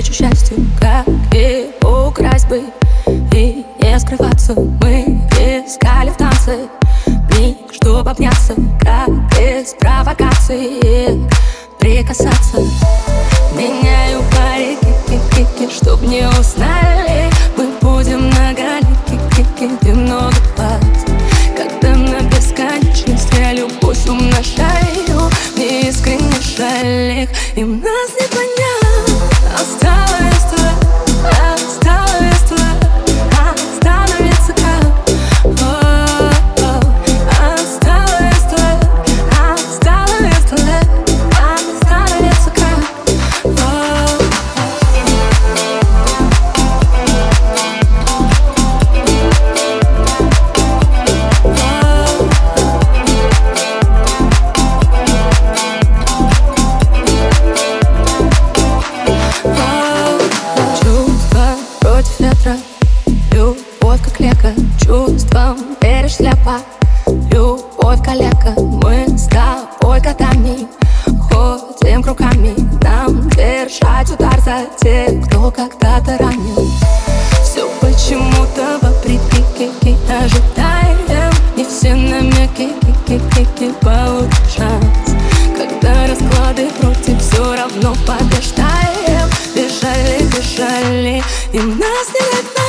навстречу счастью Как и украсть бы И не скрываться. Мы искали в танце Миг, чтобы обняться Как из провокации Прикасаться. Меняю парики Чтоб не узнали. Мы будем на галике Где много глаз Когда на бесконечность Я любовь умножаю Мне искренне жаль их Им нас не понять. lost time. чувствам веришь слепо Любовь коллега, мы с тобой котами. Ходим руками нам держать удар за тех, кто когда-то ранил. Все почему-то вопреки, ки-ки, ожидаем Не все намеки, ки-ки-ки-ки, получат Когда расклады против, все равно побеждаем. Бежали, бежали, и нас не догнали